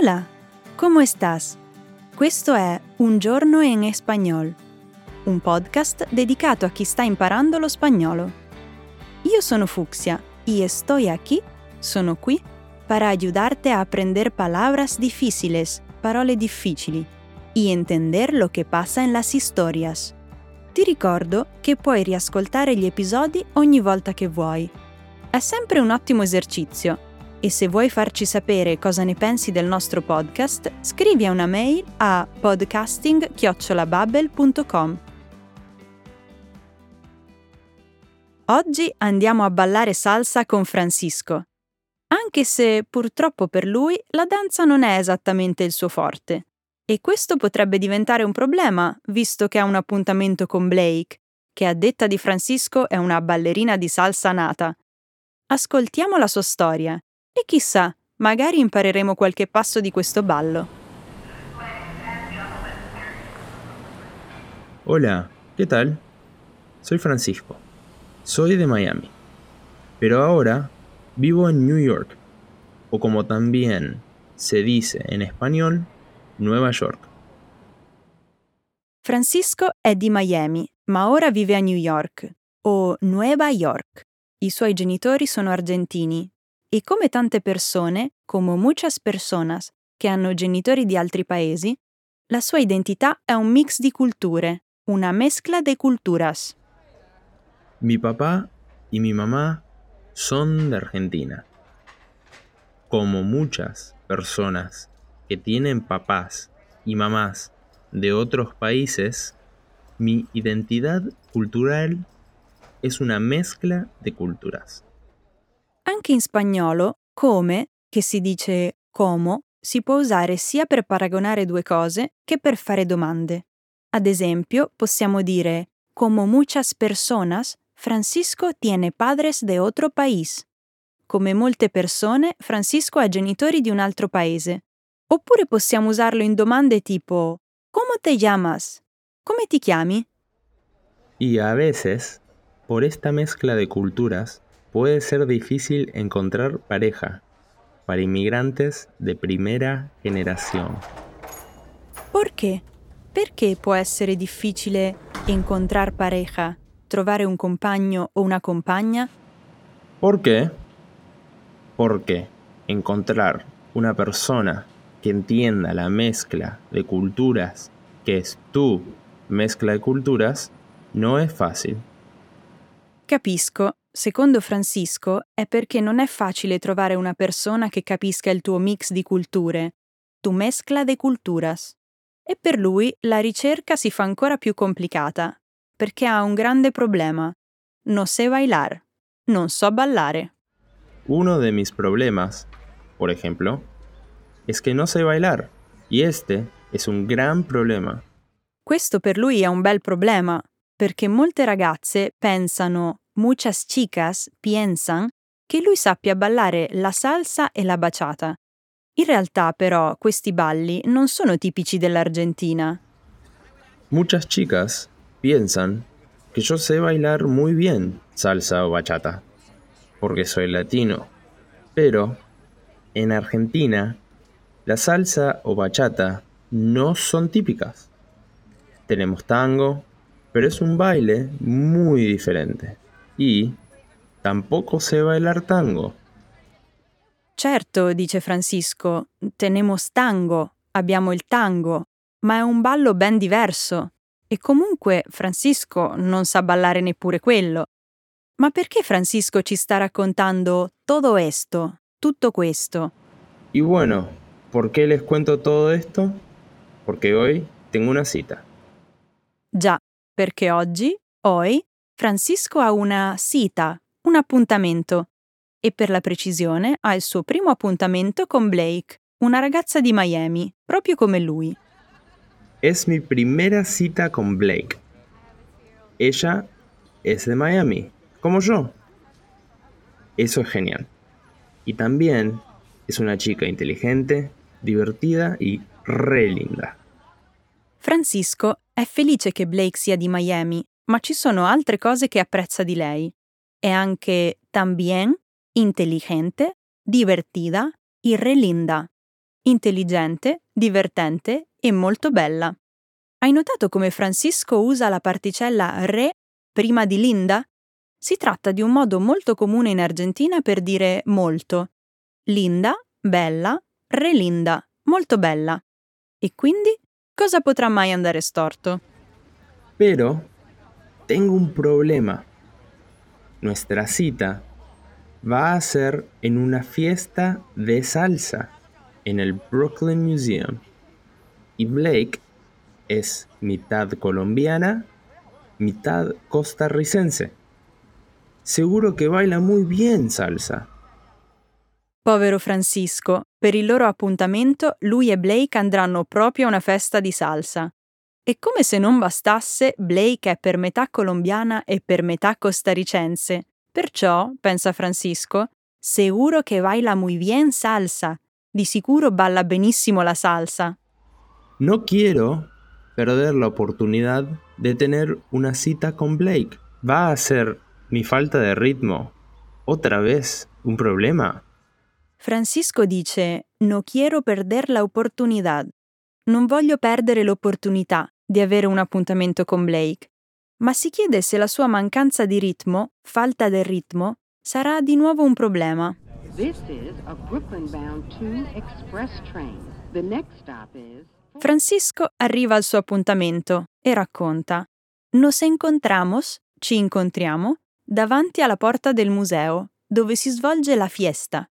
Hola, ¿cómo estás? Questo è Un giorno en español, un podcast dedicato a chi sta imparando lo spagnolo. Io sono Fuxia y estoy aquí, sono qui, para ayudarte a aprender palabras difíciles, parole difficili, y entender lo que pasa en las historias. Ti ricordo che puoi riascoltare gli episodi ogni volta che vuoi. È sempre un ottimo esercizio e se vuoi farci sapere cosa ne pensi del nostro podcast, scrivi una mail a podcasting-babbel.com. Oggi andiamo a ballare salsa con Francisco, anche se purtroppo per lui la danza non è esattamente il suo forte. E questo potrebbe diventare un problema, visto che ha un appuntamento con Blake, che a detta di Francisco è una ballerina di salsa nata. Ascoltiamo la sua storia e chissà, magari impareremo qualche passo di questo ballo. Hola, ¿qué tal? Soy Francisco. Soy de Miami. Pero ahora vivo en New York, o como también se dice en español, Nueva York. Francisco è di Miami, ma ora vive a New York, o Nueva York. I suoi genitori sono argentini e come tante persone, come muchas personas che hanno genitori di altri paesi, la sua identità è un mix di culture, una mezcla de culturas. Mi papá y mi mamá son de Argentina. Como muchas personas que tienen papás y mamás de otros países, mi identidad cultural es una mezcla de culturas. Anche in spagnolo, come, che si dice como, si può usare sia per paragonare due cose che per fare domande. Ad esempio, possiamo dire como muchas personas, Francisco tiene padres de otro país. Come molte persone, Francisco ha genitori di un altro paese. Oppure possiamo usarlo in domande tipo ¿Cómo te llamas? Come ti chiami? Y a veces, por esta mezcla de culturas, puede ser difícil encontrar pareja para inmigrantes de primera generazione. Perché? Perché può essere difficile incontrar pareja, trovare un compagno o una compagna? ¿Por qué? Porque encontrar una persona que entienda la mezcla de culturas, que es tu mezcla de culturas, no es fácil. Capisco. Secondo Francisco è perché non è facile trovare una persona che capisca il tuo mix di culture, tu mezcla de culturas. E per lui la ricerca si fa ancora più complicata, perché ha un grande problema. No sé bailar. Non so ballare. Uno de mis problemas, por ejemplo, es que no sé bailar, y este es un gran problema. Questo per lui è un bel problema, perché molte ragazze pensano muchas chicas piensan che lui sappia ballare la salsa e la baciata. In realtà, però, questi balli non sono tipici dell'Argentina. Muchas chicas piensan que yo sé bailar muy bien salsa o bachata, porque soy latino. Pero, en Argentina, la salsa o bachata no son típicas. Tenemos tango, pero es un baile muy diferente. Y tampoco sé bailar tango. Certo, dice Francisco, tenemos tango, abbiamo il tango, ma è un ballo ben diverso. E comunque Francisco non sa ballare neppure quello. Ma perché Francisco ci sta raccontando todo esto, tutto questo? Y bueno, ¿por qué les cuento todo esto? Porque hoy tengo una cita. Già, perché oggi, hoy, Francisco ha una cita, un appuntamento, e per la precisione ha il suo primo appuntamento con Blake, una ragazza di Miami, proprio come lui. Es mi primera cita con Blake. Ella es de Miami, como yo. Eso es genial. Y también es una chica inteligente, divertida y re linda. Francisco è felice che Blake sia di Miami ma ci sono altre cose che apprezza di lei. È anche también inteligente, divertida y re linda. intelligente, divertente e molto bella. Hai notato come Francisco usa la particella re prima di Linda? Si tratta di un modo molto comune in Argentina per dire molto. Linda, bella, re Linda, molto bella. E quindi cosa potrà mai andare storto? Pero tengo un problema. Nuestra cita va a ser en una fiesta de salsa en el Brooklyn Museum. Y Blake es mitad colombiana, mitad costarricense. Seguro che baila muy bien salsa. Povero Francisco, per il loro appuntamento lui e Blake andranno proprio a una festa di salsa. E come se non bastasse, Blake è per metà colombiana e per metà costarricense. Perciò, pensa Francisco, seguro che baila muy bien salsa. Di sicuro balla benissimo la salsa. No quiero perder la oportunidad de tener una cita con Blake. Va a ser mi falta de ritmo otra vez un problema. Francisco dice: No quiero perder la oportunidad. Non voglio perdere l'opportunità di avere un appuntamento con Blake, ma si chiede se la sua mancanza di ritmo, falta del ritmo, sarà di nuovo un problema. Francisco arriva al suo appuntamento e racconta: Nos encontramos, ci incontriamo, davanti alla porta del museo, dove si svolge la fiesta.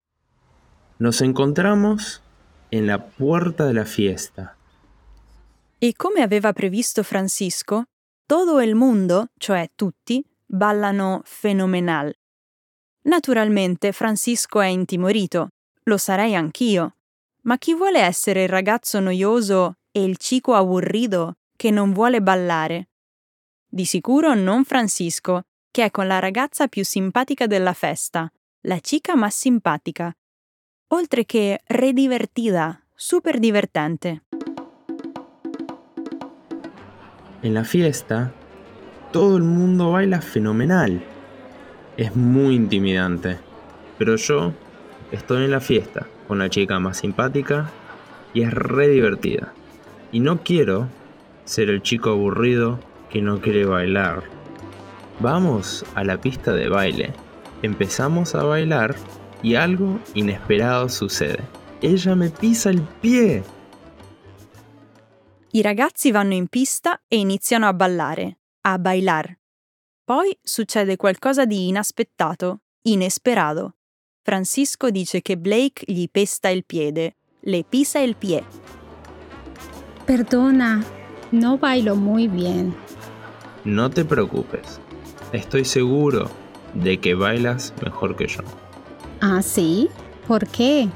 Nos encontramos en la puerta de la fiesta. E come aveva previsto Francisco, todo el mundo, cioè tutti, ballano fenomenal. Naturalmente Francisco è intimorito, lo sarei anch'io. Ma chi vuole essere il ragazzo noioso e il cico aburrido che non vuole ballare? Di sicuro non Francisco, che è con la ragazza più simpatica della festa, la chica más simpatica. Oltre che redivertida, super divertente. En la fiesta, todo el mundo baila fenomenal. Es muy intimidante, pero yo estoy en la fiesta con la chica más simpática y es re divertida. Y no quiero ser el chico aburrido que no quiere bailar. Vamos a la pista de baile. Empezamos a bailar y algo inesperado succede. Ella me pisa il pie. I ragazzi vanno in pista e iniziano a ballare, a bailar. Poi succede qualcosa di inaspettato, inesperato. Francisco dice che Blake gli pesta il piede, le pisa il pie. Perdona, no bailo muy bien. No te preocupes, Estoy seguro de que bailas mejor que yo. Ah, sì? Perché?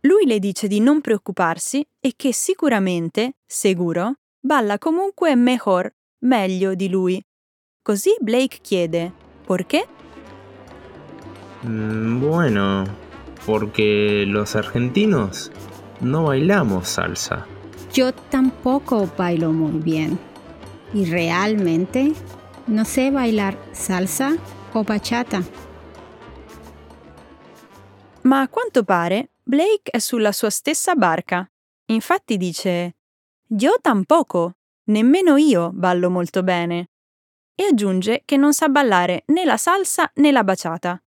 Lui le dice di non preoccuparsi e che sicuramente, sicuro, balla comunque mejor, meglio di lui. Così Blake chiede: Perché? Mm, bueno, porque los argentinos no bailamos salsa. Yo tampoco bailo muy bien. y realmente no sé bailar salsa o bachata. Ma a quanto pare Blake è sulla sua stessa barca. Infatti dice: Io tampoco, nemmeno io ballo molto bene. E aggiunge che non sa ballare né la salsa né la baciata.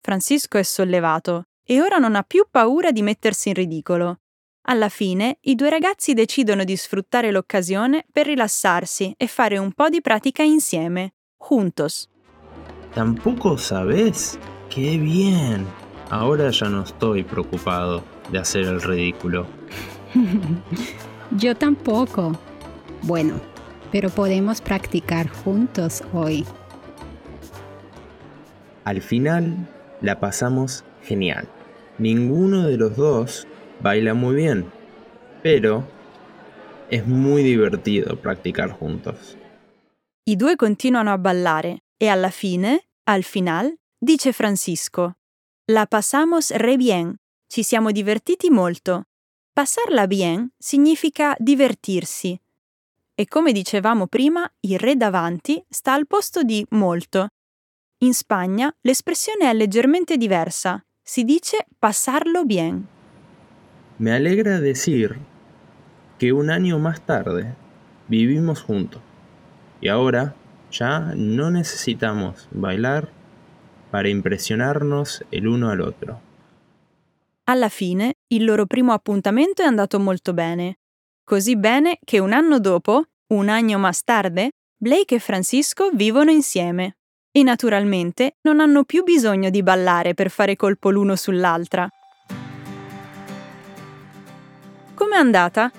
Francisco è sollevato e ora non ha più paura di mettersi in ridicolo. Alla fine, i due ragazzi decidono di sfruttare l'occasione per rilassarsi e fare un po' di pratica insieme, juntos. Tampoco sabes? Qué bien. Ahora ya no estoy preocupado de hacer el ridículo. Yo tampoco. Bueno, pero podemos practicar juntos hoy. Al final, la pasamos genial. Ninguno de los dos baila muy bien, pero es muy divertido practicar juntos. I due continuano a ballare e alla fine, al final, dice Francisco: La pasamos re bien, ci siamo divertiti molto. Passarla bien significa divertirsi. E come dicevamo prima, il re davanti sta al posto di molto. In Spagna l'espressione è leggermente diversa, si dice passarlo bien. Me alegra decir que un año más tarde vivimos juntos y ahora ya no necesitamos bailar para impressionarnos el uno al otro. Alla fine, il loro primo appuntamento è andato molto bene. Così bene che un anno dopo, un anno más tarde, Blake e Francisco vivono insieme. E naturalmente non hanno più bisogno di ballare per fare colpo l'uno sull'altra. Com'è andata?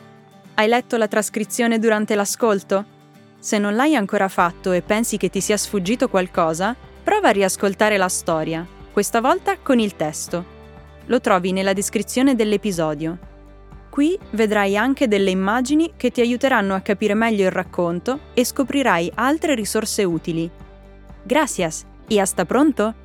Hai letto la trascrizione durante l'ascolto? Se non l'hai ancora fatto e pensi che ti sia sfuggito qualcosa, prova a riascoltare la storia, questa volta con il testo. Lo trovi nella descrizione dell'episodio. Qui vedrai anche delle immagini che ti aiuteranno a capire meglio il racconto e scoprirai altre risorse utili. Gracias y hasta pronto!